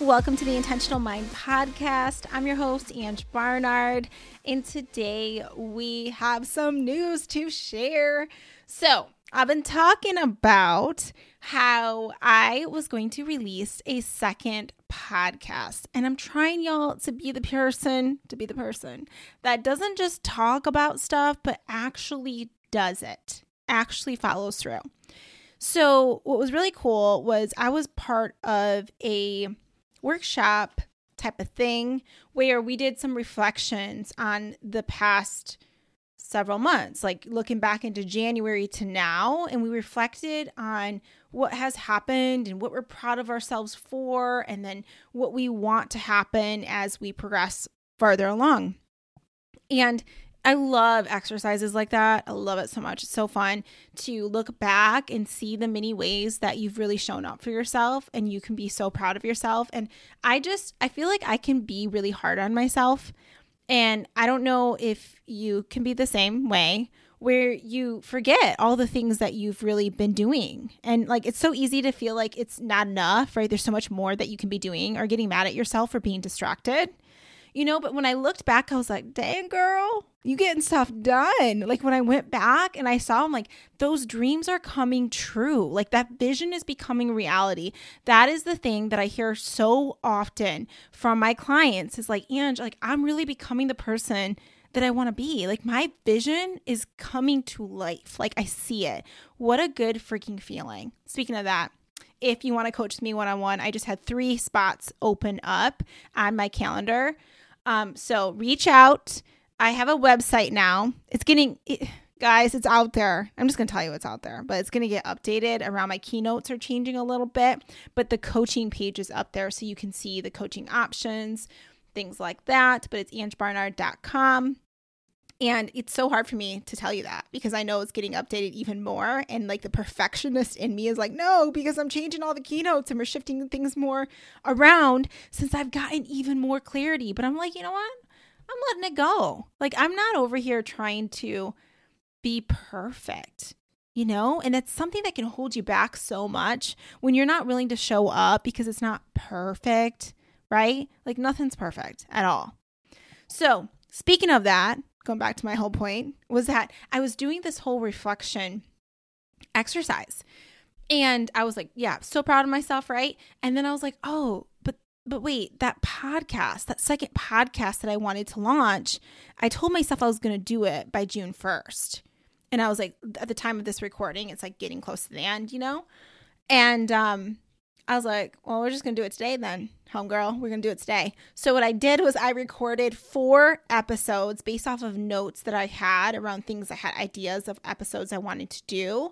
Welcome to the Intentional Mind Podcast. I'm your host, Ang Barnard, and today we have some news to share. So, I've been talking about how I was going to release a second podcast, and I'm trying y'all to be the person, to be the person that doesn't just talk about stuff, but actually does it, actually follows through. So, what was really cool was I was part of a workshop type of thing where we did some reflections on the past several months, like looking back into January to now, and we reflected on what has happened and what we're proud of ourselves for, and then what we want to happen as we progress farther along. And I love exercises like that. I love it so much. It's so fun to look back and see the many ways that you've really shown up for yourself and you can be so proud of yourself. And I just, I feel like I can be really hard on myself. And I don't know if you can be the same way where you forget all the things that you've really been doing. And like it's so easy to feel like it's not enough, right? There's so much more that you can be doing or getting mad at yourself for being distracted you know, but when I looked back, I was like, dang, girl, you getting stuff done. Like when I went back and I saw them, like those dreams are coming true. Like that vision is becoming reality. That is the thing that I hear so often from my clients is like, Ang, like I'm really becoming the person that I want to be. Like my vision is coming to life. Like I see it. What a good freaking feeling. Speaking of that, if you want to coach me one on one, I just had three spots open up on my calendar. Um, so reach out. I have a website now. It's getting, it, guys, it's out there. I'm just going to tell you what's out there, but it's going to get updated around my keynotes are changing a little bit, but the coaching page is up there so you can see the coaching options, things like that. But it's angbarnard.com. And it's so hard for me to tell you that because I know it's getting updated even more. And like the perfectionist in me is like, no, because I'm changing all the keynotes and we're shifting things more around since I've gotten even more clarity. But I'm like, you know what? I'm letting it go. Like, I'm not over here trying to be perfect, you know? And it's something that can hold you back so much when you're not willing to show up because it's not perfect, right? Like, nothing's perfect at all. So, speaking of that, going back to my whole point, was that I was doing this whole reflection exercise. And I was like, yeah, so proud of myself, right? And then I was like, oh, but but wait, that podcast, that second podcast that I wanted to launch, I told myself I was going to do it by June 1st. And I was like at the time of this recording, it's like getting close to the end, you know? And um I was like, well, we're just going to do it today then, homegirl. We're going to do it today. So, what I did was I recorded four episodes based off of notes that I had around things I had ideas of episodes I wanted to do.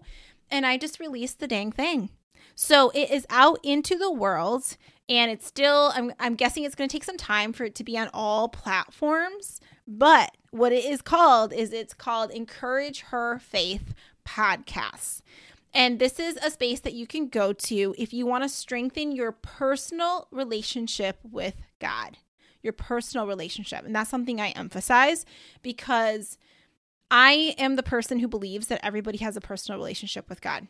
And I just released the dang thing. So, it is out into the world and it's still, I'm, I'm guessing it's going to take some time for it to be on all platforms. But what it is called is it's called Encourage Her Faith Podcasts. And this is a space that you can go to if you want to strengthen your personal relationship with God, your personal relationship. And that's something I emphasize because I am the person who believes that everybody has a personal relationship with God.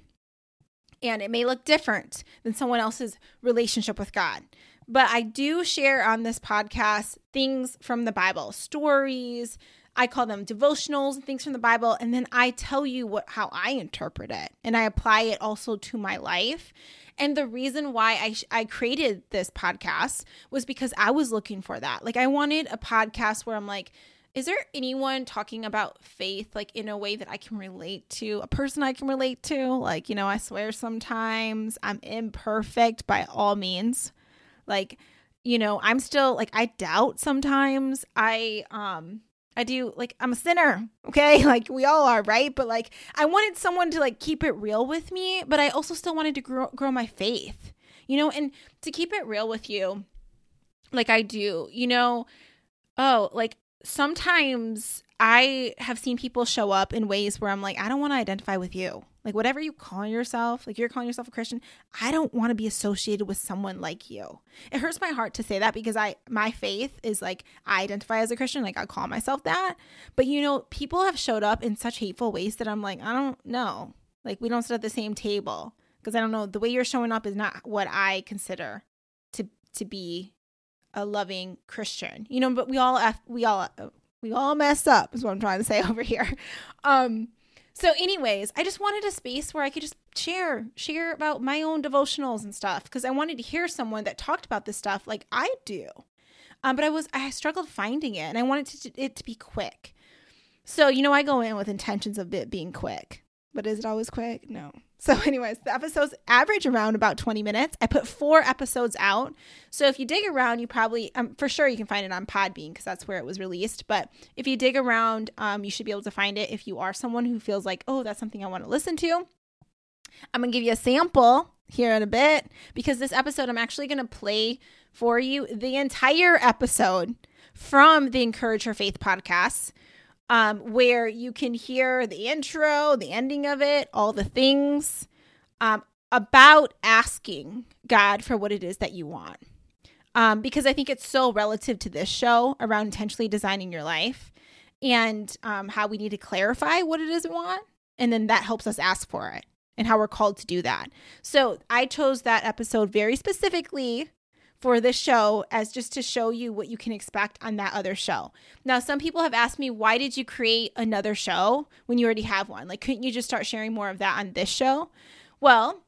And it may look different than someone else's relationship with God. But I do share on this podcast things from the Bible, stories, I call them devotionals and things from the Bible, and then I tell you what how I interpret it, and I apply it also to my life. And the reason why I I created this podcast was because I was looking for that. Like I wanted a podcast where I'm like, is there anyone talking about faith like in a way that I can relate to, a person I can relate to? Like, you know, I swear sometimes I'm imperfect by all means. Like, you know, I'm still like I doubt sometimes. I um I do like I'm a sinner, okay? Like we all are, right? But like I wanted someone to like keep it real with me, but I also still wanted to grow grow my faith. You know, and to keep it real with you, like I do, you know, oh, like sometimes I have seen people show up in ways where I'm like, I don't want to identify with you. Like whatever you call yourself, like you're calling yourself a Christian, I don't want to be associated with someone like you. It hurts my heart to say that because I my faith is like I identify as a Christian, like I call myself that. But you know, people have showed up in such hateful ways that I'm like, I don't know. Like we don't sit at the same table because I don't know the way you're showing up is not what I consider to to be a loving Christian. You know, but we all we all we all mess up is what I'm trying to say over here. Um so anyways, I just wanted a space where I could just share share about my own devotionals and stuff because I wanted to hear someone that talked about this stuff like I do. Um but I was I struggled finding it and I wanted to, it to be quick. So, you know, I go in with intentions of it being quick. But is it always quick? No. So, anyways, the episodes average around about 20 minutes. I put four episodes out. So, if you dig around, you probably, um, for sure, you can find it on Podbean because that's where it was released. But if you dig around, um, you should be able to find it if you are someone who feels like, oh, that's something I want to listen to. I'm going to give you a sample here in a bit because this episode, I'm actually going to play for you the entire episode from the Encourage Her Faith podcast um, where you can hear the intro, the ending of it, all the things um, about asking God for what it is that you want. Um, because I think it's so relative to this show around intentionally designing your life and um, how we need to clarify what it is we want. And then that helps us ask for it and how we're called to do that. So I chose that episode very specifically for this show as just to show you what you can expect on that other show. Now, some people have asked me, why did you create another show when you already have one? Like, couldn't you just start sharing more of that on this show? Well,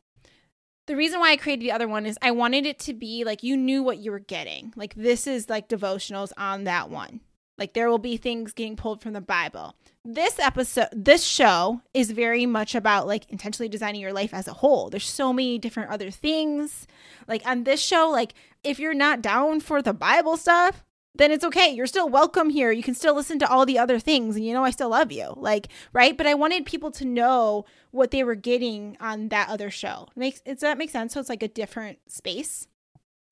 the reason why I created the other one is I wanted it to be like you knew what you were getting. Like, this is like devotionals on that one. Like, there will be things getting pulled from the Bible. This episode, this show is very much about like intentionally designing your life as a whole. There's so many different other things. Like, on this show, like, if you're not down for the Bible stuff, then it's okay. You're still welcome here. You can still listen to all the other things and you know I still love you. Like, right? But I wanted people to know what they were getting on that other show. Makes does that make sense? So it's like a different space.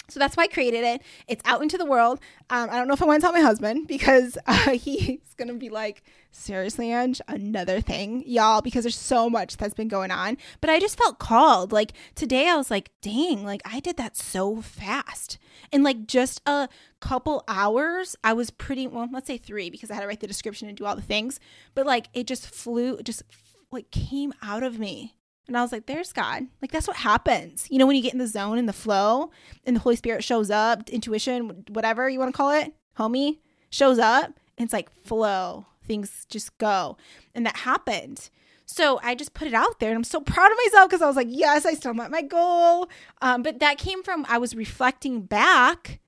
So that's why I created it. It's out into the world. Um, I don't know if I want to tell my husband because uh, he's going to be like, seriously, Ang, another thing, y'all, because there's so much that's been going on. But I just felt called. Like today, I was like, dang, like I did that so fast. In like just a couple hours, I was pretty, well, let's say three because I had to write the description and do all the things. But like it just flew, just like came out of me and I was like, there's God. Like, that's what happens. You know, when you get in the zone and the flow and the Holy Spirit shows up, intuition, whatever you want to call it, homie, shows up. And it's like flow. Things just go. And that happened. So I just put it out there and I'm so proud of myself because I was like, yes, I still met my goal. Um, but that came from I was reflecting back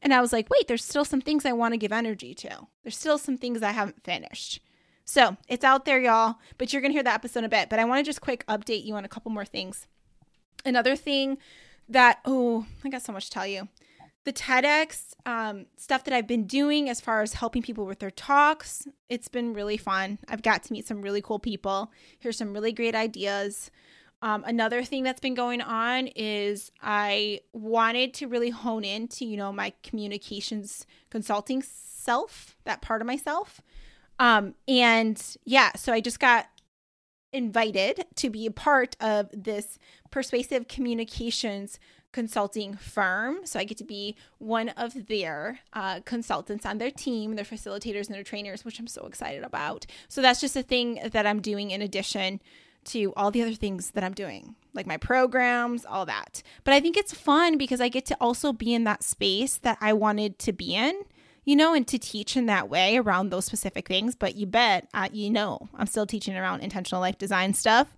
and I was like, wait, there's still some things I want to give energy to. There's still some things I haven't finished. So it's out there, y'all, but you're going to hear that episode in a bit. But I want to just quick update you on a couple more things. Another thing that, oh, I got so much to tell you. The TEDx um, stuff that I've been doing as far as helping people with their talks, it's been really fun. I've got to meet some really cool people. Here's some really great ideas. Um, another thing that's been going on is I wanted to really hone into, you know, my communications consulting self, that part of myself. Um, and yeah, so I just got invited to be a part of this persuasive communications consulting firm. So I get to be one of their uh, consultants on their team, their facilitators and their trainers, which I'm so excited about. So that's just a thing that I'm doing in addition to all the other things that I'm doing, like my programs, all that. But I think it's fun because I get to also be in that space that I wanted to be in you know, and to teach in that way around those specific things. But you bet, uh, you know, I'm still teaching around intentional life design stuff.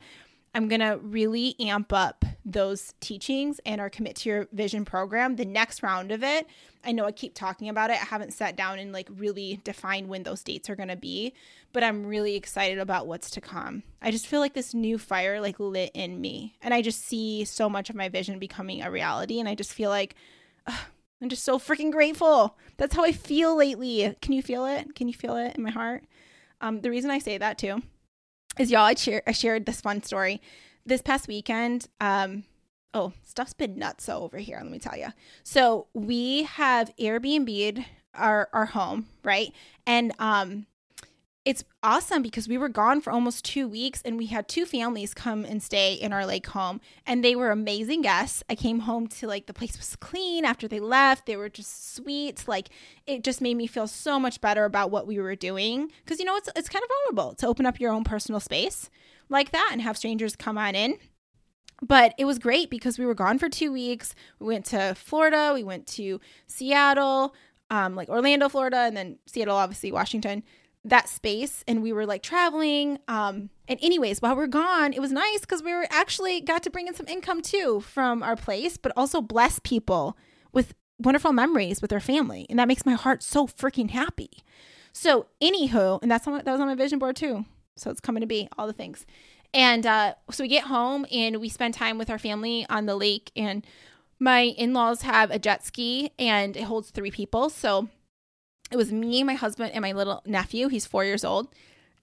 I'm going to really amp up those teachings and our commit to your vision program. The next round of it, I know I keep talking about it. I haven't sat down and like really defined when those dates are going to be, but I'm really excited about what's to come. I just feel like this new fire like lit in me and I just see so much of my vision becoming a reality and I just feel like I'm just so freaking grateful. That's how I feel lately. Can you feel it? Can you feel it in my heart? Um, the reason I say that too is y'all, I, share, I shared this fun story this past weekend. Um, oh, stuff's been nuts so over here. Let me tell you. So we have Airbnb'd our our home, right? And um, it's awesome because we were gone for almost two weeks and we had two families come and stay in our lake home and they were amazing guests. I came home to like the place was clean after they left. They were just sweet. Like it just made me feel so much better about what we were doing because you know it's, it's kind of vulnerable to open up your own personal space like that and have strangers come on in. But it was great because we were gone for two weeks. We went to Florida, we went to Seattle, um, like Orlando, Florida, and then Seattle, obviously, Washington, that space. And we were like traveling. Um, and, anyways, while we are gone, it was nice because we were actually got to bring in some income too from our place, but also bless people with wonderful memories with their family. And that makes my heart so freaking happy. So, anywho, and that's on, that was on my vision board too. So, it's coming to be all the things. And uh, so we get home and we spend time with our family on the lake. And my in laws have a jet ski and it holds three people. So it was me, my husband, and my little nephew. He's four years old.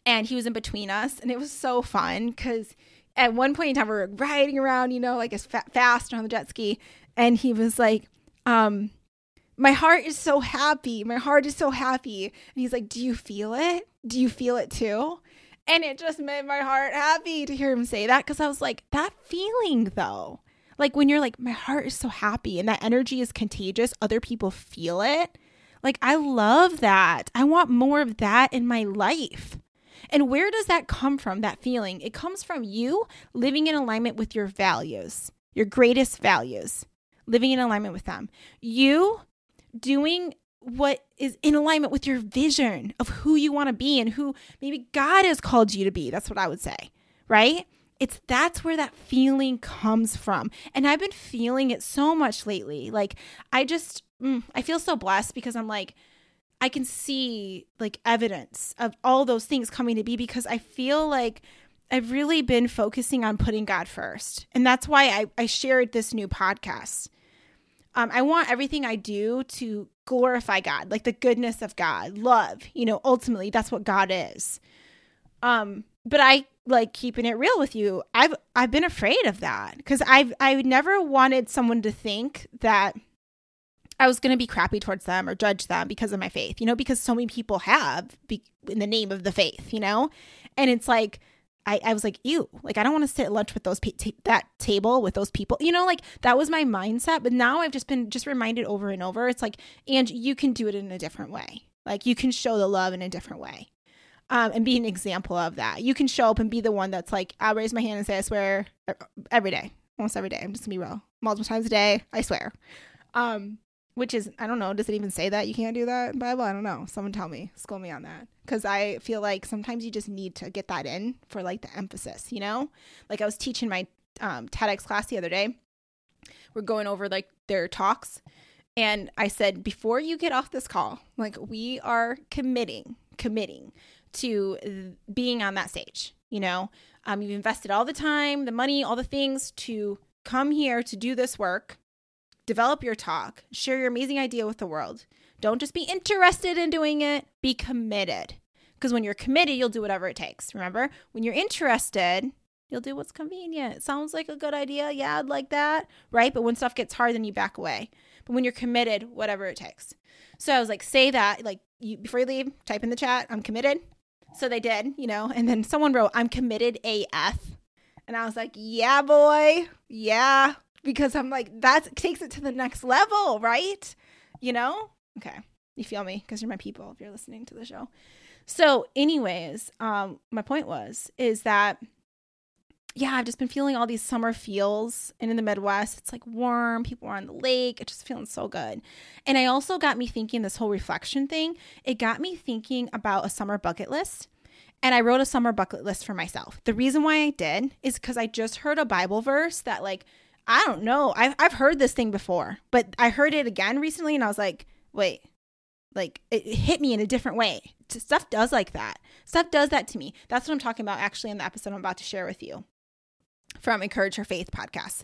And he was in between us. And it was so fun because at one point in time, we were riding around, you know, like as fa- fast on the jet ski. And he was like, um, my heart is so happy. My heart is so happy. And he's like, Do you feel it? Do you feel it too? And it just made my heart happy to hear him say that because I was like, that feeling though, like when you're like, my heart is so happy and that energy is contagious, other people feel it. Like, I love that. I want more of that in my life. And where does that come from, that feeling? It comes from you living in alignment with your values, your greatest values, living in alignment with them. You doing what is in alignment with your vision of who you want to be and who maybe God has called you to be. That's what I would say, right? It's that's where that feeling comes from. And I've been feeling it so much lately. Like I just mm, I feel so blessed because I'm like I can see like evidence of all those things coming to be because I feel like I've really been focusing on putting God first. And that's why I, I shared this new podcast. Um, I want everything I do to glorify God, like the goodness of God, love. You know, ultimately that's what God is. Um, but I like keeping it real with you. I've I've been afraid of that because I've I never wanted someone to think that I was going to be crappy towards them or judge them because of my faith. You know, because so many people have be, in the name of the faith. You know, and it's like I, I was like, ew, like I don't want to sit at lunch with those pe- that table with those people, you know, like that was my mindset. But now I've just been just reminded over and over. It's like, and you can do it in a different way. Like you can show the love in a different way, um, and be an example of that. You can show up and be the one that's like, I'll raise my hand and say I swear every day, almost every day. I'm just gonna be real, multiple times a day. I swear. Um, which is I don't know. Does it even say that you can't do that Bible? I don't know. Someone tell me, school me on that, because I feel like sometimes you just need to get that in for like the emphasis. You know, like I was teaching my um, TEDx class the other day. We're going over like their talks, and I said before you get off this call, like we are committing, committing to being on that stage. You know, um, you've invested all the time, the money, all the things to come here to do this work develop your talk, share your amazing idea with the world. Don't just be interested in doing it, be committed. Because when you're committed, you'll do whatever it takes. Remember, when you're interested, you'll do what's convenient. Sounds like a good idea. Yeah, I'd like that. Right. But when stuff gets hard, then you back away. But when you're committed, whatever it takes. So I was like, say that, like, you, before you leave, type in the chat, I'm committed. So they did, you know, and then someone wrote, I'm committed AF. And I was like, yeah, boy. Yeah because I'm like, that takes it to the next level, right? You know? Okay. You feel me? Because you're my people if you're listening to the show. So, anyways, um, my point was, is that yeah, I've just been feeling all these summer feels. And in the Midwest, it's like warm, people are on the lake, it's just feeling so good. And I also got me thinking this whole reflection thing, it got me thinking about a summer bucket list. And I wrote a summer bucket list for myself. The reason why I did is because I just heard a Bible verse that like I don't know. I've I've heard this thing before, but I heard it again recently, and I was like, wait, like it hit me in a different way. Stuff does like that. Stuff does that to me. That's what I'm talking about actually in the episode I'm about to share with you from Encourage Her Faith podcast.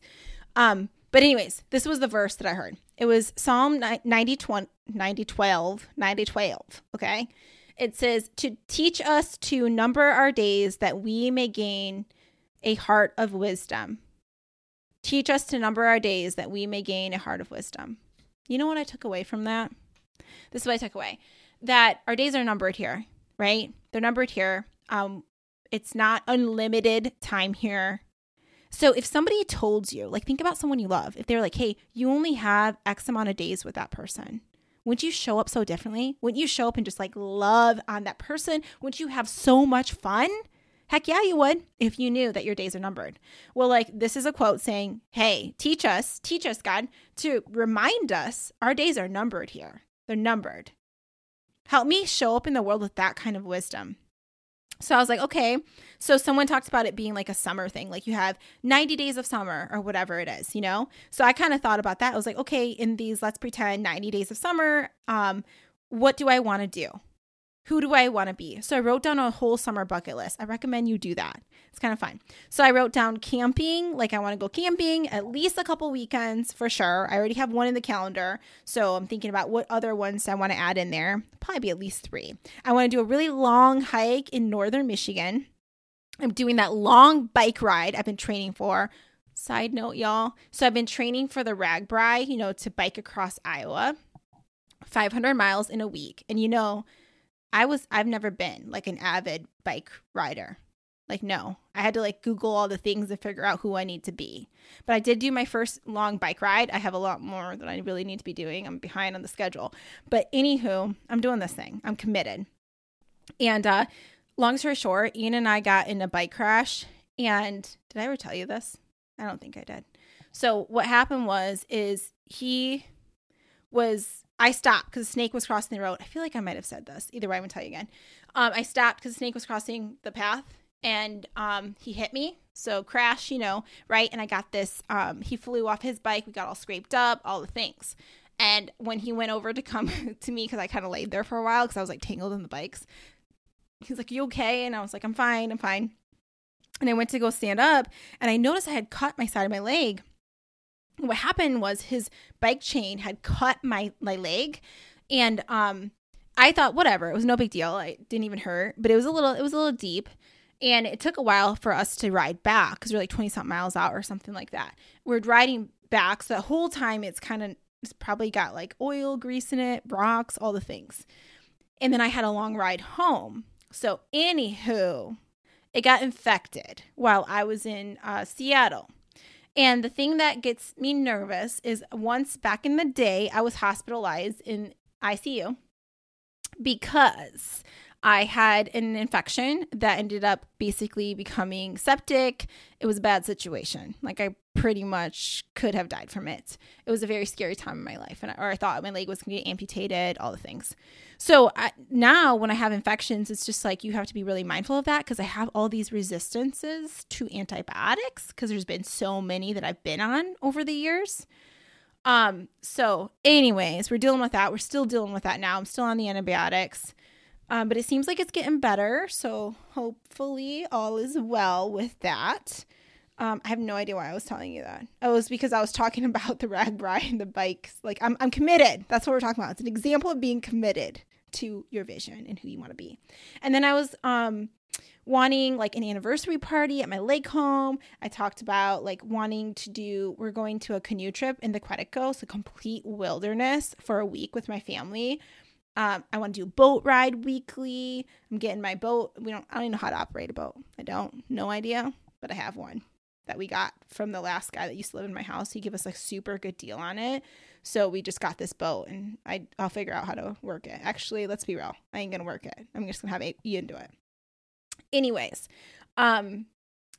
Um, but anyways, this was the verse that I heard. It was Psalm 90, 20, 90 12, 90 12. Okay. It says, To teach us to number our days that we may gain a heart of wisdom. Teach us to number our days that we may gain a heart of wisdom. You know what I took away from that? This is what I took away that our days are numbered here, right? They're numbered here. Um, it's not unlimited time here. So if somebody told you, like, think about someone you love, if they're like, hey, you only have X amount of days with that person, wouldn't you show up so differently? Wouldn't you show up and just like love on that person? Wouldn't you have so much fun? Heck yeah, you would if you knew that your days are numbered. Well, like this is a quote saying, Hey, teach us, teach us, God, to remind us our days are numbered here. They're numbered. Help me show up in the world with that kind of wisdom. So I was like, okay. So someone talks about it being like a summer thing, like you have 90 days of summer or whatever it is, you know? So I kind of thought about that. I was like, okay, in these, let's pretend 90 days of summer, um, what do I want to do? Who do I want to be? So I wrote down a whole summer bucket list. I recommend you do that. It's kind of fun. So I wrote down camping, like I want to go camping at least a couple weekends for sure. I already have one in the calendar. So I'm thinking about what other ones I want to add in there. Probably be at least three. I want to do a really long hike in northern Michigan. I'm doing that long bike ride I've been training for. Side note, y'all. So I've been training for the RAGBRAI, you know, to bike across Iowa, 500 miles in a week. And you know, I was I've never been like an avid bike rider. Like no. I had to like Google all the things and figure out who I need to be. But I did do my first long bike ride. I have a lot more that I really need to be doing. I'm behind on the schedule. But anywho, I'm doing this thing. I'm committed. And uh long story short, Ian and I got in a bike crash. And did I ever tell you this? I don't think I did. So what happened was is he was I stopped because the snake was crossing the road. I feel like I might have said this. Either way, I'm gonna tell you again. Um, I stopped because the snake was crossing the path, and um, he hit me. So crash, you know, right? And I got this. Um, he flew off his bike. We got all scraped up, all the things. And when he went over to come to me, because I kind of laid there for a while because I was like tangled in the bikes, he's like, "You okay?" And I was like, "I'm fine. I'm fine." And I went to go stand up, and I noticed I had cut my side of my leg what happened was his bike chain had cut my my leg and um I thought whatever, it was no big deal. I didn't even hurt, but it was a little it was a little deep. And it took a while for us to ride back because we're like 20 something miles out or something like that. We're riding back. So the whole time it's kind of it's probably got like oil, grease in it, rocks, all the things. And then I had a long ride home. So, anywho, it got infected while I was in uh, Seattle. And the thing that gets me nervous is once back in the day, I was hospitalized in ICU because I had an infection that ended up basically becoming septic. It was a bad situation. Like I pretty much could have died from it. It was a very scary time in my life, and I, or I thought my leg was going to get amputated. All the things. So I, now when I have infections, it's just like you have to be really mindful of that because I have all these resistances to antibiotics because there's been so many that I've been on over the years. Um, so anyways, we're dealing with that. We're still dealing with that now. I'm still on the antibiotics. Um, but it seems like it's getting better. So hopefully all is well with that. Um, I have no idea why I was telling you that. Oh, it was because I was talking about the rag RAGBRAI and the bikes. Like I'm, I'm committed. That's what we're talking about. It's an example of being committed to your vision and who you want to be. And then I was um, wanting like an anniversary party at my lake home. I talked about like wanting to do. We're going to a canoe trip in the Quetico, so complete wilderness for a week with my family. Um, I want to do boat ride weekly. I'm getting my boat. We don't. I don't even know how to operate a boat. I don't. No idea, but I have one that we got from the last guy that used to live in my house. He gave us a super good deal on it. So we just got this boat and I I'll figure out how to work it. Actually, let's be real. I ain't gonna work it. I'm just gonna have Ian do it. Anyways, um,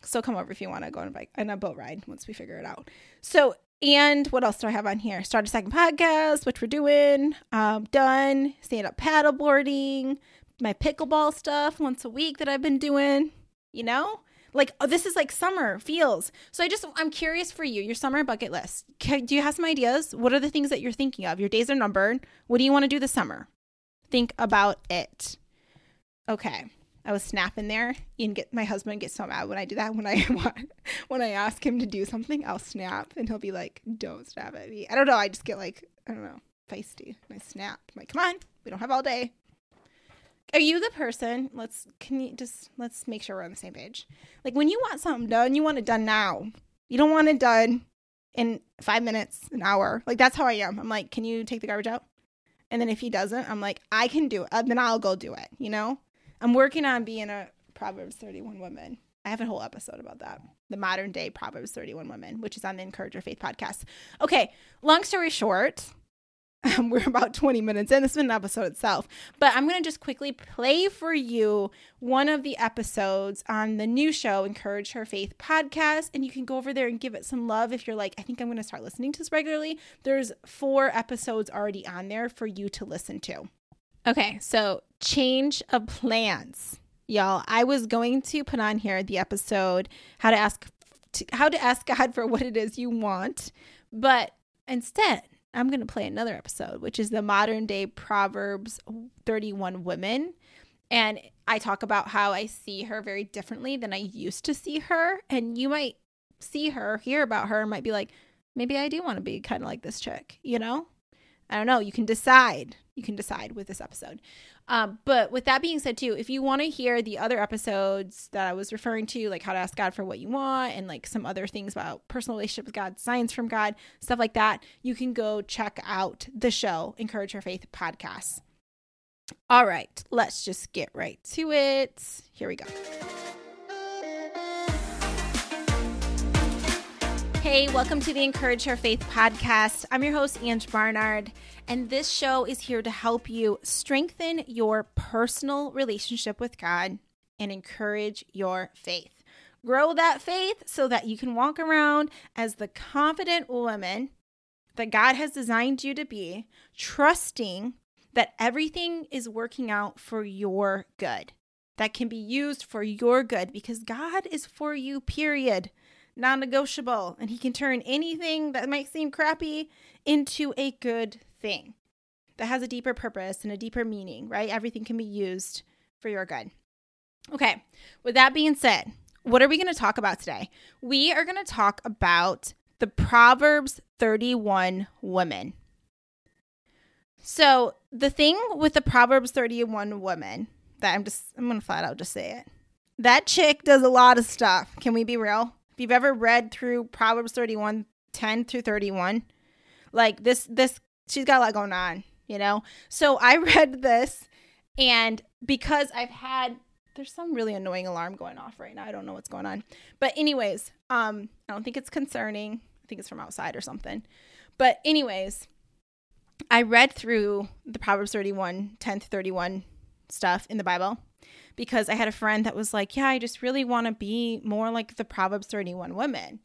so come over if you want to go on a bike a boat ride once we figure it out. So and what else do I have on here? Start a second podcast, which we're doing. Um, done. Stand up paddleboarding. My pickleball stuff once a week that I've been doing. You know, like oh, this is like summer feels. So I just I'm curious for you, your summer bucket list. Can, do you have some ideas? What are the things that you're thinking of? Your days are numbered. What do you want to do this summer? Think about it. Okay. I was snapping there. and get my husband gets so mad when I do that. When I want, when I ask him to do something, I'll snap, and he'll be like, "Don't snap at me." I don't know. I just get like I don't know, feisty. And I snap. I'm like, "Come on, we don't have all day." Are you the person? Let's can you just let's make sure we're on the same page. Like when you want something done, you want it done now. You don't want it done in five minutes, an hour. Like that's how I am. I'm like, can you take the garbage out? And then if he doesn't, I'm like, I can do it. Then I'll go do it. You know. I'm working on being a Proverbs 31 woman. I have a whole episode about that. The modern day Proverbs 31 women, which is on the Encourage Your Faith podcast. Okay, long story short, Um, we're about 20 minutes in. This been an episode itself. But I'm going to just quickly play for you one of the episodes on the new show, Encourage Her Faith podcast. And you can go over there and give it some love if you're like, I think I'm going to start listening to this regularly. There's four episodes already on there for you to listen to. Okay, so change of plans. Y'all, I was going to put on here the episode how to ask to, how to ask God for what it is you want, but instead I'm going to play another episode, which is the modern day Proverbs 31 women. And I talk about how I see her very differently than I used to see her. And you might see her, hear about her, and might be like, maybe I do want to be kind of like this chick, you know? I don't know. You can decide. You can decide with this episode. Um, but with that being said, too, if you want to hear the other episodes that I was referring to, like how to ask God for what you want and like some other things about personal relationship with God, signs from God, stuff like that, you can go check out the show, Encourage Her Faith podcast. All right, let's just get right to it. Here we go. Hey, welcome to the Encourage Her Faith podcast. I'm your host, Ang Barnard, and this show is here to help you strengthen your personal relationship with God and encourage your faith. Grow that faith so that you can walk around as the confident woman that God has designed you to be, trusting that everything is working out for your good, that can be used for your good because God is for you, period non negotiable, and he can turn anything that might seem crappy into a good thing that has a deeper purpose and a deeper meaning, right? Everything can be used for your good. Okay, with that being said, what are we going to talk about today? We are going to talk about the Proverbs 31 woman. So, the thing with the Proverbs 31 woman that I'm just, I'm going to flat out just say it. That chick does a lot of stuff. Can we be real? If you've ever read through Proverbs 31, 10 through 31, like this, this, she's got a lot going on, you know? So I read this and because I've had, there's some really annoying alarm going off right now. I don't know what's going on. But anyways, um, I don't think it's concerning. I think it's from outside or something. But anyways, I read through the Proverbs 31, 10 to 31 stuff in the Bible because I had a friend that was like, Yeah, I just really want to be more like the Proverbs 31 woman.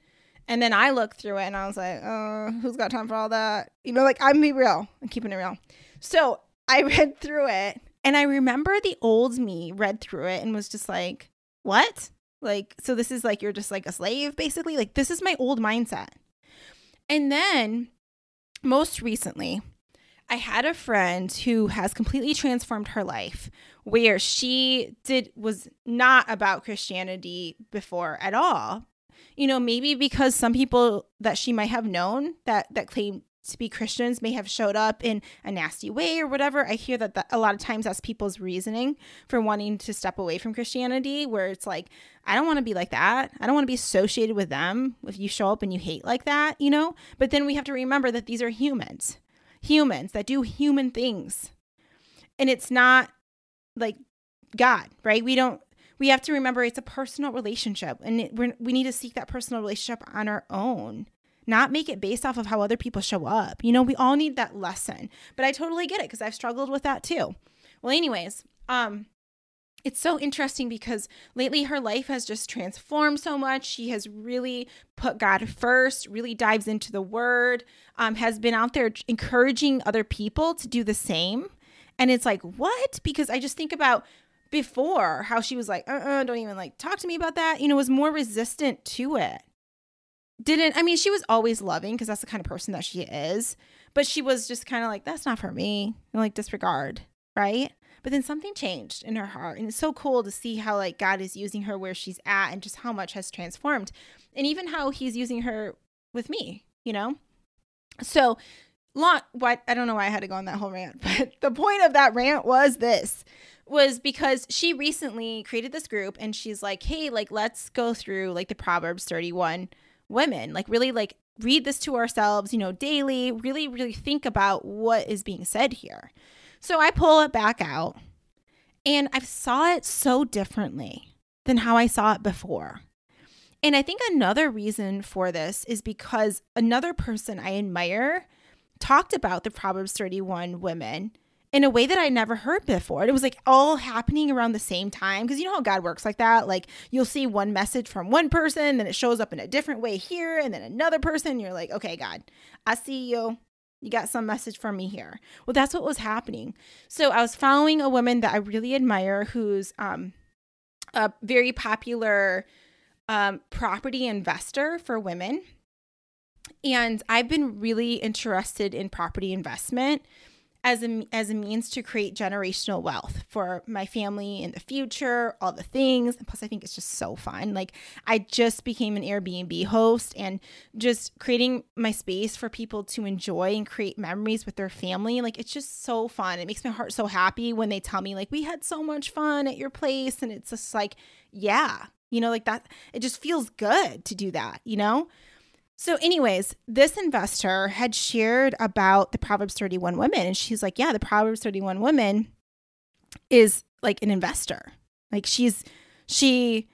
And then I looked through it and I was like, uh, who's got time for all that? You know, like I'm be real. I'm keeping it real. So I read through it and I remember the old me read through it and was just like, what? Like, so this is like, you're just like a slave, basically? Like, this is my old mindset. And then most recently, I had a friend who has completely transformed her life where she did was not about Christianity before at all. You know, maybe because some people that she might have known that that claim to be Christians may have showed up in a nasty way or whatever. I hear that, that a lot of times that's people's reasoning for wanting to step away from Christianity, where it's like, I don't want to be like that. I don't want to be associated with them if you show up and you hate like that, you know? But then we have to remember that these are humans humans that do human things. And it's not like God, right? We don't we have to remember it's a personal relationship and it, we we need to seek that personal relationship on our own not make it based off of how other people show up you know we all need that lesson but i totally get it because i've struggled with that too well anyways um it's so interesting because lately her life has just transformed so much. She has really put God first, really dives into the word, um, has been out there encouraging other people to do the same. And it's like, what? Because I just think about before how she was like, uh uh-uh, don't even like talk to me about that, you know, was more resistant to it. Didn't, I mean, she was always loving because that's the kind of person that she is, but she was just kind of like, that's not for me, and like disregard, right? But then something changed in her heart. And it's so cool to see how like God is using her where she's at and just how much has transformed. And even how he's using her with me, you know? So long what I don't know why I had to go on that whole rant, but the point of that rant was this was because she recently created this group and she's like, "Hey, like let's go through like the Proverbs 31 women. Like really like read this to ourselves, you know, daily, really really think about what is being said here." So I pull it back out and I saw it so differently than how I saw it before. And I think another reason for this is because another person I admire talked about the Proverbs 31 women in a way that I never heard before. It was like all happening around the same time because you know how God works like that. Like you'll see one message from one person, then it shows up in a different way here, and then another person. You're like, okay, God, I see you. You got some message from me here. Well, that's what was happening. So I was following a woman that I really admire who's um, a very popular um, property investor for women. And I've been really interested in property investment as a, as a means to create generational wealth for my family in the future, all the things. Plus, I think it's just so fun. Like, I just became an Airbnb host and just creating my space for people to enjoy and create memories with their family. Like, it's just so fun. It makes my heart so happy when they tell me, like, we had so much fun at your place. And it's just like, yeah, you know, like that. It just feels good to do that, you know? So, anyways, this investor had shared about the Proverbs 31 woman, and she's like, Yeah, the Proverbs 31 woman is like an investor. Like she's she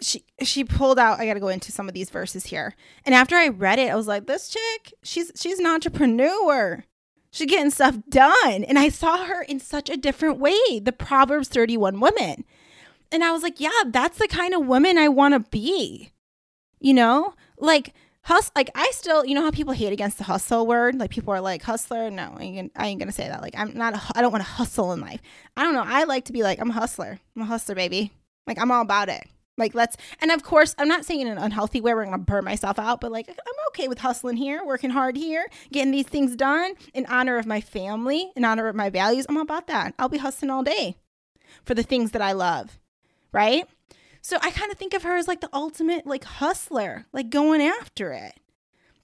she she pulled out I got to go into some of these verses here. And after I read it, I was like, this chick, she's she's an entrepreneur. She's getting stuff done. And I saw her in such a different way, the Proverbs 31 woman. And I was like, yeah, that's the kind of woman I want to be. You know? like hustle like i still you know how people hate against the hustle word? Like people are like hustler? No i ain't, I ain't gonna say that. Like i'm not I don't want to hustle in life. I don't know. I like to be like i'm a hustler. I'm a hustler baby. Like i'm all about it. Like let's and of course i'm not saying in an unhealthy way where i'm gonna burn myself out but like i'm okay with hustling here working hard here getting these things done in honor of my family in honor of my values. I'm about that. I'll be hustling all day for the things that i love right so I kind of think of her as like the ultimate like hustler, like going after it,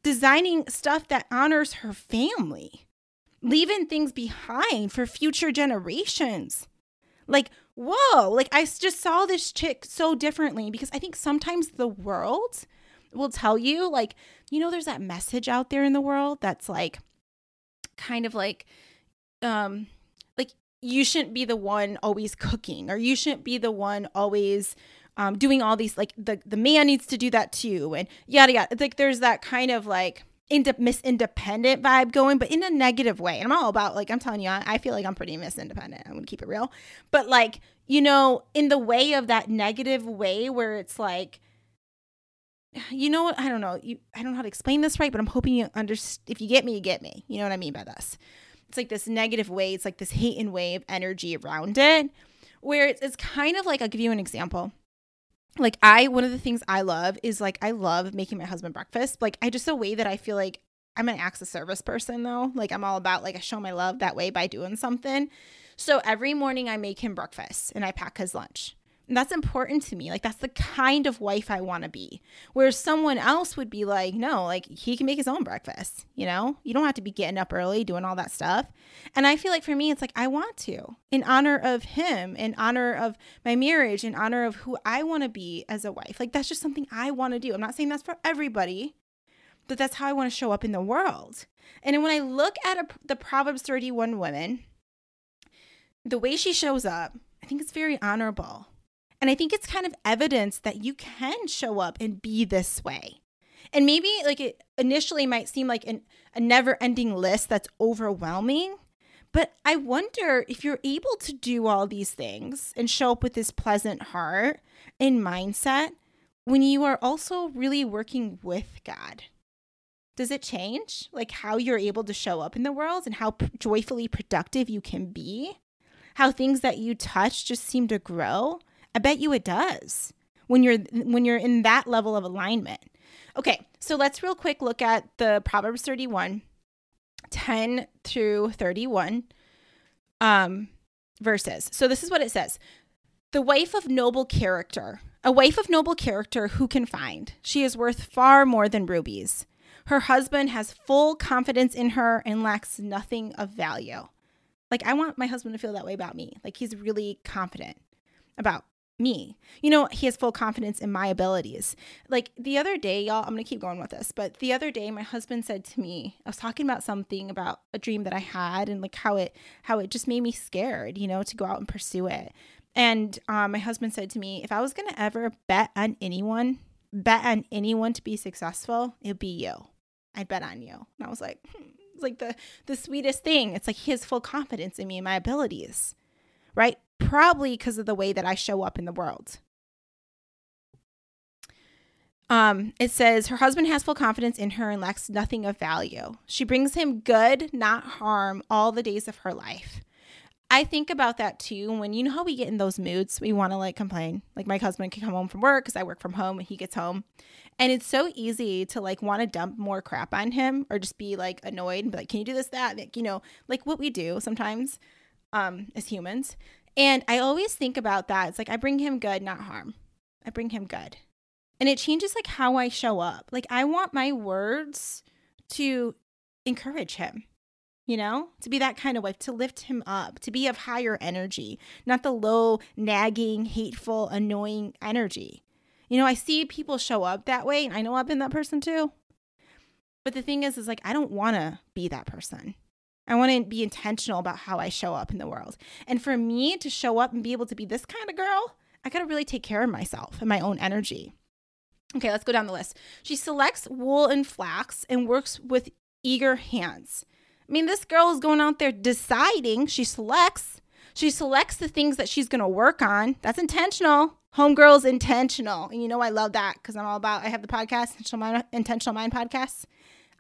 designing stuff that honors her family, leaving things behind for future generations. Like, whoa, like I just saw this chick so differently because I think sometimes the world will tell you, like, you know, there's that message out there in the world that's like, kind of like, um, like you shouldn't be the one always cooking or you shouldn't be the one always um, doing all these like the the man needs to do that too and yada yada. Like there's that kind of like into miss independent vibe going, but in a negative way. And I'm all about like I'm telling you, I, I feel like I'm pretty miss independent. I'm gonna keep it real, but like you know, in the way of that negative way where it's like you know what? I don't know. You i don't know how to explain this right but i'm hoping you understand if you get me you get me. You know what i mean by this? It's like this negative way. It's like this hate and wave energy around it where it's, it's kind of like i'll give you an example like I one of the things I love is like I love making my husband breakfast. Like I just a way that I feel like I'm an acts of service person though. Like I'm all about like I show my love that way by doing something. So every morning I make him breakfast and I pack his lunch. That's important to me. Like that's the kind of wife I want to be. Whereas someone else would be like, no, like he can make his own breakfast, you know? You don't have to be getting up early doing all that stuff. And I feel like for me it's like I want to in honor of him, in honor of my marriage, in honor of who I want to be as a wife. Like that's just something I want to do. I'm not saying that's for everybody, but that's how I want to show up in the world. And when I look at a, the Proverbs 31 woman, the way she shows up, I think it's very honorable. And I think it's kind of evidence that you can show up and be this way. And maybe like it initially might seem like an, a never ending list that's overwhelming. But I wonder if you're able to do all these things and show up with this pleasant heart and mindset when you are also really working with God. Does it change like how you're able to show up in the world and how p- joyfully productive you can be? How things that you touch just seem to grow? I bet you it does when you're when you're in that level of alignment. Okay, so let's real quick look at the Proverbs 31 10 through 31 um verses. So this is what it says. The wife of noble character, a wife of noble character who can find? She is worth far more than rubies. Her husband has full confidence in her and lacks nothing of value. Like I want my husband to feel that way about me. Like he's really confident about me. You know, he has full confidence in my abilities. Like the other day, y'all, I'm going to keep going with this, but the other day my husband said to me, I was talking about something about a dream that I had and like how it how it just made me scared, you know, to go out and pursue it. And um, my husband said to me, if I was going to ever bet on anyone, bet on anyone to be successful, it'd be you. I'd bet on you. And I was like, hmm. it's like the the sweetest thing. It's like he has full confidence in me and my abilities, right? Probably because of the way that I show up in the world. Um, it says her husband has full confidence in her and lacks nothing of value. She brings him good, not harm, all the days of her life. I think about that too. When you know how we get in those moods, we want to like complain. Like my husband can come home from work because I work from home and he gets home. And it's so easy to like want to dump more crap on him or just be like annoyed and be like, can you do this, that? Like, you know, like what we do sometimes um, as humans. And I always think about that. It's like I bring him good, not harm. I bring him good. And it changes like how I show up. Like I want my words to encourage him you know, to be that kind of wife, to lift him up, to be of higher energy, not the low, nagging, hateful, annoying energy. You know, I see people show up that way, and I know I've been that person too. But the thing is, is like, I don't want to be that person. I want to be intentional about how I show up in the world. And for me to show up and be able to be this kind of girl, I got to really take care of myself and my own energy. Okay, let's go down the list. She selects wool and flax and works with eager hands. I mean, this girl is going out there deciding. She selects. She selects the things that she's going to work on. That's intentional. Homegirl's intentional. And you know, I love that because I'm all about, I have the podcast, Intentional Mind, Intentional Mind podcast.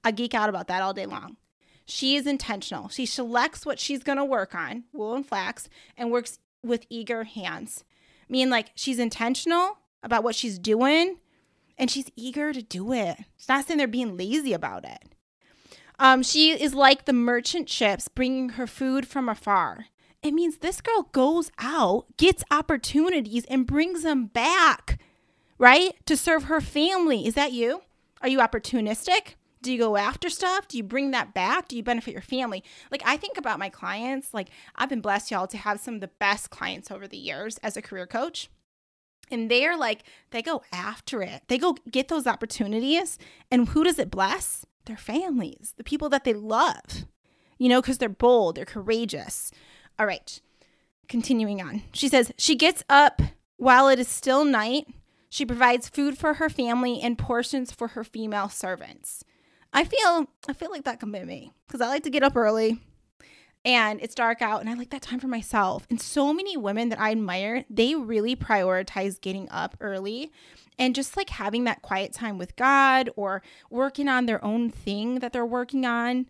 I geek out about that all day long. She is intentional. She selects what she's going to work on, wool and flax, and works with eager hands. Mean, like, she's intentional about what she's doing and she's eager to do it. She's not saying they're being lazy about it. Um, she is like the merchant ships bringing her food from afar. It means this girl goes out, gets opportunities, and brings them back, right? To serve her family. Is that you? Are you opportunistic? Do you go after stuff? Do you bring that back? Do you benefit your family? Like, I think about my clients. Like, I've been blessed, y'all, to have some of the best clients over the years as a career coach. And they're like, they go after it, they go get those opportunities. And who does it bless? their families, the people that they love, you know, because they're bold, they're courageous. All right, continuing on. She says, she gets up while it is still night. She provides food for her family and portions for her female servants. I feel I feel like that can be me because I like to get up early and it's dark out and I like that time for myself. And so many women that I admire, they really prioritize getting up early and just like having that quiet time with God or working on their own thing that they're working on.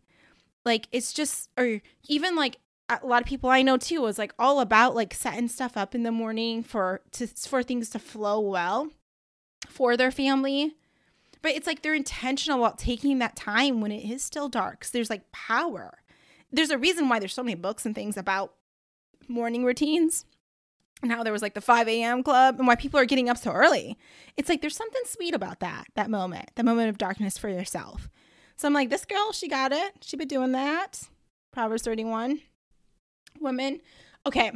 Like it's just, or even like a lot of people I know too is like all about like setting stuff up in the morning for to for things to flow well for their family. But it's like they're intentional about taking that time when it is still dark. Cause there's like power. There's a reason why there's so many books and things about morning routines and how there was like the 5 a.m. club and why people are getting up so early. It's like there's something sweet about that, that moment, that moment of darkness for yourself. So I'm like, this girl, she got it. She been doing that. Proverbs 31. Woman. Okay.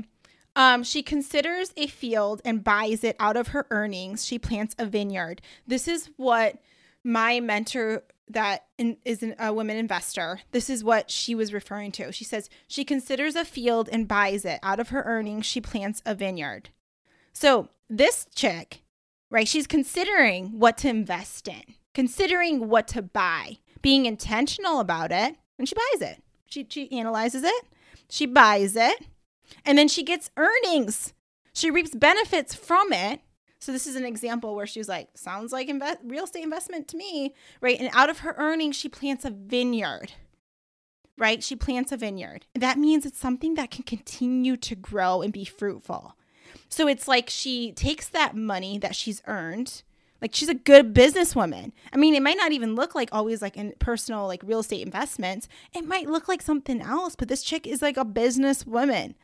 Um, she considers a field and buys it out of her earnings. She plants a vineyard. This is what my mentor that in, is an, a woman investor, this is what she was referring to. She says she considers a field and buys it. Out of her earnings, she plants a vineyard. So this chick, right, she's considering what to invest in, considering what to buy, being intentional about it, and she buys it. She, she analyzes it, she buys it, and then she gets earnings. She reaps benefits from it so this is an example where she's like, sounds like real estate investment to me, right? And out of her earnings, she plants a vineyard, right? She plants a vineyard. That means it's something that can continue to grow and be fruitful. So it's like she takes that money that she's earned. Like she's a good businesswoman. I mean, it might not even look like always like in personal like real estate investments. It might look like something else, but this chick is like a businesswoman.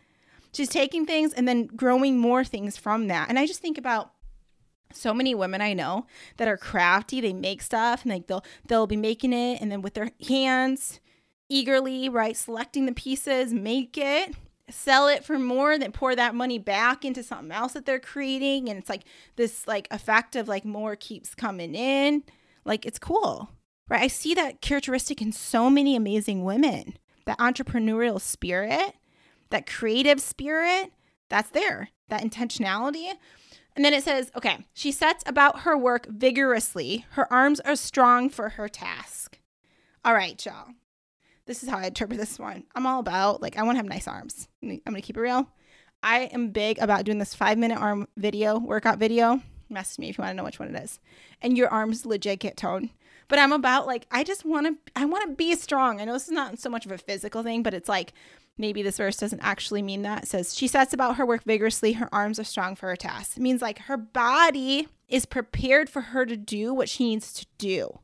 She's taking things and then growing more things from that. And I just think about so many women I know that are crafty. They make stuff and like they'll they'll be making it and then with their hands eagerly, right, selecting the pieces, make it, sell it for more, then pour that money back into something else that they're creating and it's like this like effect of like more keeps coming in. Like it's cool. Right? I see that characteristic in so many amazing women. That entrepreneurial spirit, that creative spirit, that's there. That intentionality and then it says, okay, she sets about her work vigorously. Her arms are strong for her task. All right, y'all. This is how I interpret this one. I'm all about like I want to have nice arms. I'm gonna keep it real. I am big about doing this five minute arm video, workout video. Message me if you want to know which one it is. And your arms legit get toned. But I'm about like I just want to I want to be strong. I know this is not so much of a physical thing, but it's like maybe this verse doesn't actually mean that. It says she sets about her work vigorously, her arms are strong for her task. It means like her body is prepared for her to do what she needs to do.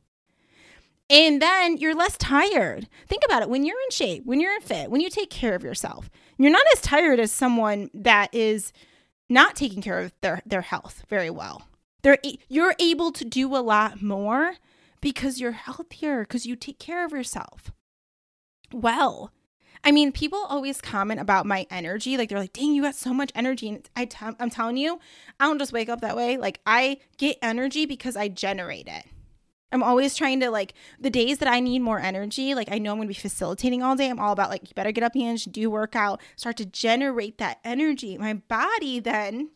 And then you're less tired. Think about it. When you're in shape, when you're in fit, when you take care of yourself, you're not as tired as someone that is not taking care of their, their health very well. They're, you're able to do a lot more because you're healthier, because you take care of yourself well. I mean, people always comment about my energy. Like, they're like, dang, you got so much energy. And I t- I'm telling you, I don't just wake up that way. Like, I get energy because I generate it. I'm always trying to like the days that I need more energy, like I know I'm gonna be facilitating all day. I'm all about like you better get up and do workout, start to generate that energy. My body then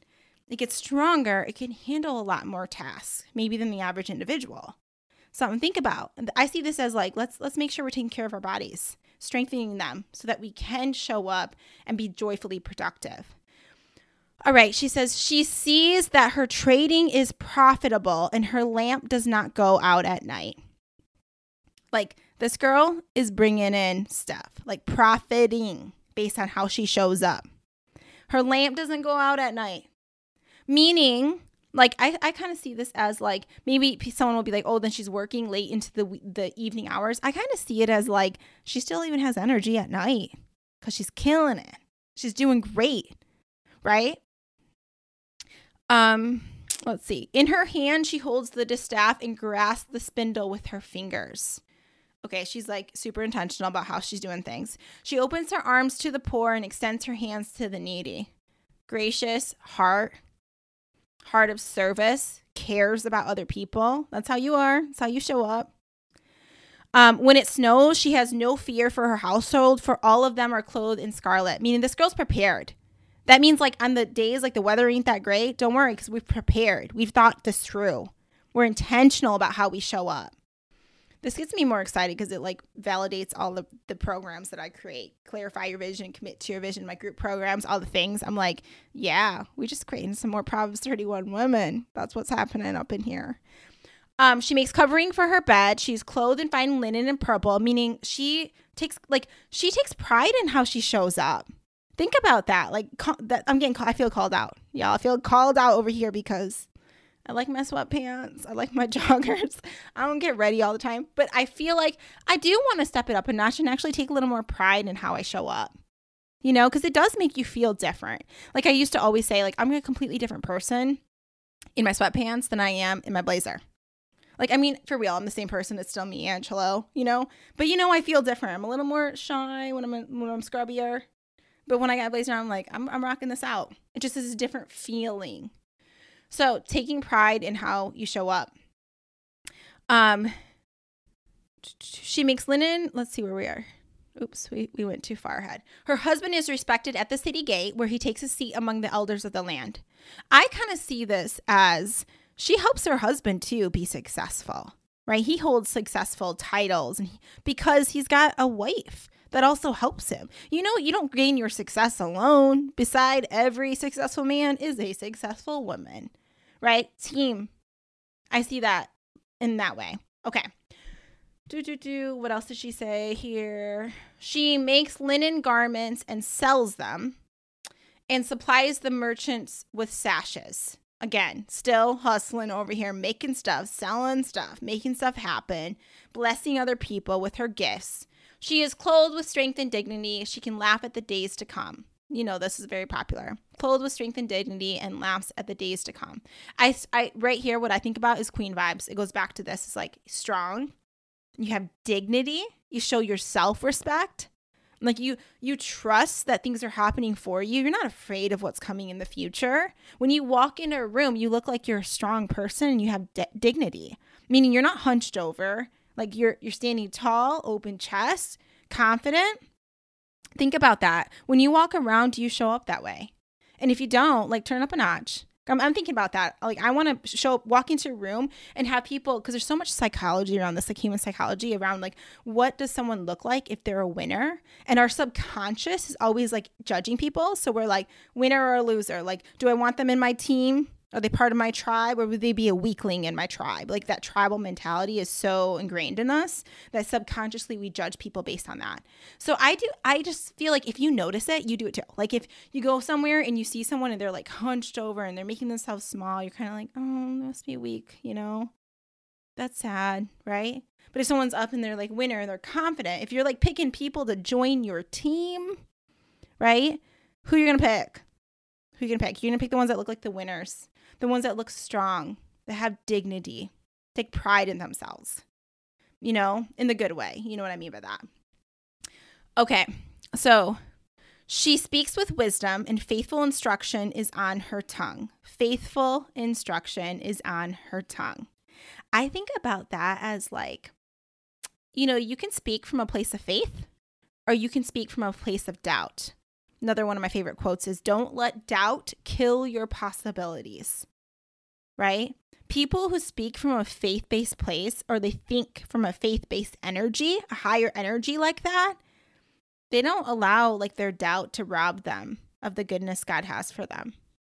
it gets stronger, it can handle a lot more tasks, maybe than the average individual. Something to think about. I see this as like let's let's make sure we're taking care of our bodies, strengthening them so that we can show up and be joyfully productive. All right, she says she sees that her trading is profitable and her lamp does not go out at night. Like this girl is bringing in stuff, like profiting based on how she shows up. Her lamp doesn't go out at night, meaning like I, I kind of see this as like maybe someone will be like oh then she's working late into the the evening hours i kind of see it as like she still even has energy at night because she's killing it she's doing great right um, let's see. In her hand, she holds the distaff and grasps the spindle with her fingers. Okay, she's like super intentional about how she's doing things. She opens her arms to the poor and extends her hands to the needy. Gracious heart, heart of service, cares about other people. That's how you are. That's how you show up. Um, when it snows, she has no fear for her household, for all of them are clothed in scarlet, meaning this girl's prepared. That means like on the days like the weather ain't that great, don't worry because we've prepared. We've thought this through. We're intentional about how we show up. This gets me more excited because it like validates all the, the programs that I create. Clarify your vision, commit to your vision, my group programs, all the things. I'm like, yeah, we just creating some more Proverbs 31 women. That's what's happening up in here. Um, she makes covering for her bed. She's clothed in fine linen and purple, meaning she takes like she takes pride in how she shows up. Think about that. Like that, I'm getting. I feel called out, y'all. I feel called out over here because I like my sweatpants. I like my joggers. I don't get ready all the time, but I feel like I do want to step it up a notch and actually take a little more pride in how I show up. You know, because it does make you feel different. Like I used to always say, like I'm a completely different person in my sweatpants than I am in my blazer. Like, I mean, for real, I'm the same person. It's still me, Angela, you know? But you know, I feel different. I'm a little more shy when I'm, when I'm scrubbier. But when I got Blazer, I'm like, I'm, I'm rocking this out. It just is a different feeling. So taking pride in how you show up. Um, she makes linen. Let's see where we are. Oops, we, we went too far ahead. Her husband is respected at the city gate where he takes a seat among the elders of the land. I kind of see this as she helps her husband too be successful, right? He holds successful titles and he, because he's got a wife that also helps him. You know, you don't gain your success alone. Beside every successful man is a successful woman, right? Team. I see that in that way. Okay. Do, do, do. What else did she say here? She makes linen garments and sells them and supplies the merchants with sashes. Again, still hustling over here, making stuff, selling stuff, making stuff happen, blessing other people with her gifts. She is clothed with strength and dignity. She can laugh at the days to come. You know, this is very popular. Clothed with strength and dignity and laughs at the days to come. I, I right here, what I think about is queen vibes. It goes back to this. It's like strong. You have dignity. You show your self respect. Like you, you trust that things are happening for you. You're not afraid of what's coming in the future. When you walk into a room, you look like you're a strong person and you have di- dignity, meaning you're not hunched over like you're you're standing tall, open chest, confident. Think about that. When you walk around, do you show up that way? And if you don't, like turn up a notch. I'm, I'm thinking about that. Like, I want to show up, walk into a room and have people because there's so much psychology around this, like human psychology around like what does someone look like if they're a winner? And our subconscious is always like judging people. So we're like winner or loser. Like, do I want them in my team? Are they part of my tribe or would they be a weakling in my tribe? Like that tribal mentality is so ingrained in us that subconsciously we judge people based on that. So I do, I just feel like if you notice it, you do it too. Like if you go somewhere and you see someone and they're like hunched over and they're making themselves small, you're kind of like, oh, must be weak, you know? That's sad, right? But if someone's up and they're like winner, they're confident. If you're like picking people to join your team, right? Who you're gonna pick? Who you gonna pick? You're gonna pick the ones that look like the winners the ones that look strong, that have dignity, take pride in themselves, you know, in the good way. You know what I mean by that. Okay, so she speaks with wisdom, and faithful instruction is on her tongue. Faithful instruction is on her tongue. I think about that as like, you know, you can speak from a place of faith or you can speak from a place of doubt. Another one of my favorite quotes is Don't let doubt kill your possibilities right? People who speak from a faith based place or they think from a faith based energy, a higher energy like that, they don't allow like their doubt to rob them of the goodness God has for them.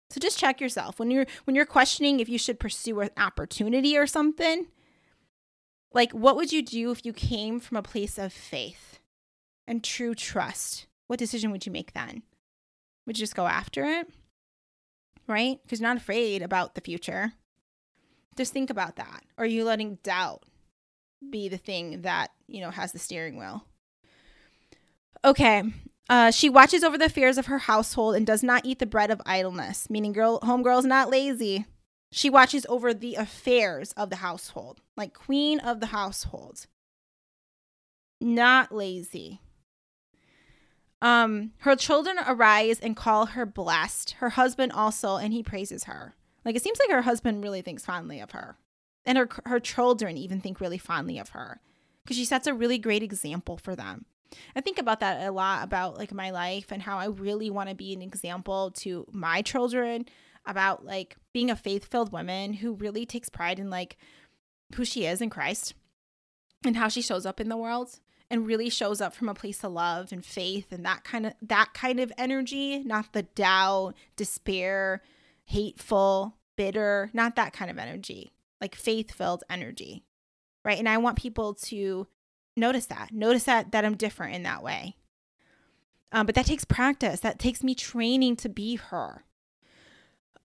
So just check yourself when you're when you're questioning if you should pursue an opportunity or something. Like what would you do if you came from a place of faith and true trust? What decision would you make then? Would you just go after it? Right? Because you're not afraid about the future. Just think about that. Are you letting doubt be the thing that, you know, has the steering wheel? Okay. Uh, she watches over the affairs of her household and does not eat the bread of idleness, meaning girl homegirl is not lazy. She watches over the affairs of the household, like queen of the household. Not lazy. Um, her children arise and call her blessed. Her husband also, and he praises her. Like it seems like her husband really thinks fondly of her, and her her children even think really fondly of her because she sets a really great example for them. I think about that a lot about like my life and how I really want to be an example to my children about like being a faith-filled woman who really takes pride in like who she is in Christ and how she shows up in the world and really shows up from a place of love and faith and that kind of that kind of energy, not the doubt, despair, hateful, bitter, not that kind of energy. Like faith-filled energy. Right? And I want people to notice that. Notice that that I'm different in that way. Um, but that takes practice. That takes me training to be her.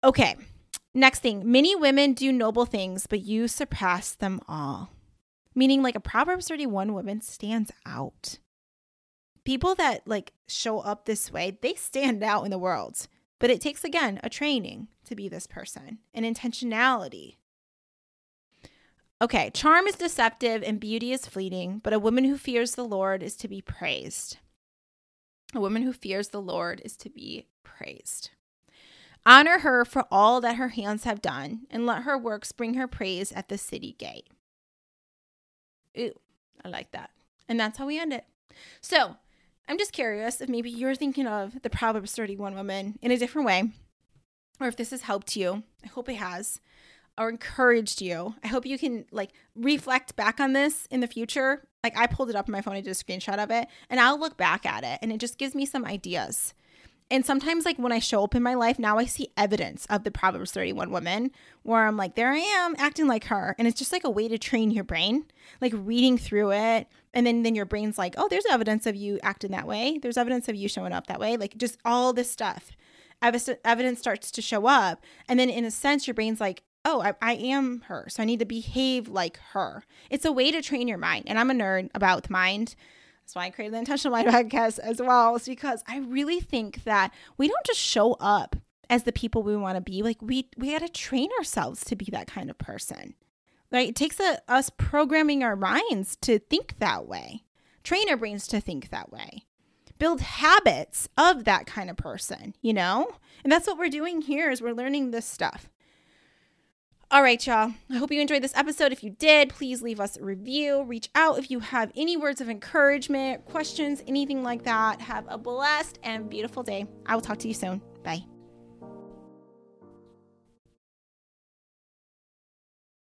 Okay. Next thing, many women do noble things, but you surpass them all meaning like a Proverbs 31 woman stands out. People that like show up this way, they stand out in the world. But it takes again a training to be this person, an intentionality. Okay, charm is deceptive and beauty is fleeting, but a woman who fears the Lord is to be praised. A woman who fears the Lord is to be praised. Honor her for all that her hands have done, and let her works bring her praise at the city gate. Ooh, I like that. And that's how we end it. So I'm just curious if maybe you're thinking of the Proverbs 31 woman in a different way, or if this has helped you. I hope it has, or encouraged you. I hope you can like reflect back on this in the future. Like I pulled it up on my phone, I did a screenshot of it, and I'll look back at it and it just gives me some ideas and sometimes, like when I show up in my life, now I see evidence of the Proverbs 31 woman where I'm like, there I am acting like her. And it's just like a way to train your brain, like reading through it. And then, then your brain's like, oh, there's evidence of you acting that way. There's evidence of you showing up that way. Like just all this stuff. Evidence starts to show up. And then, in a sense, your brain's like, oh, I, I, am her. So I need to behave like her. It's a way to train your mind. And I'm a nerd about the mind. That's why I created the Intentional Mind podcast as well, is because I really think that we don't just show up as the people we want to be. Like we we got to train ourselves to be that kind of person. Right? It takes a, us programming our minds to think that way. Train our brains to think that way. Build habits of that kind of person, you know? And that's what we're doing here is we're learning this stuff. All right, y'all. I hope you enjoyed this episode. If you did, please leave us a review. Reach out if you have any words of encouragement, questions, anything like that. Have a blessed and beautiful day. I will talk to you soon. Bye.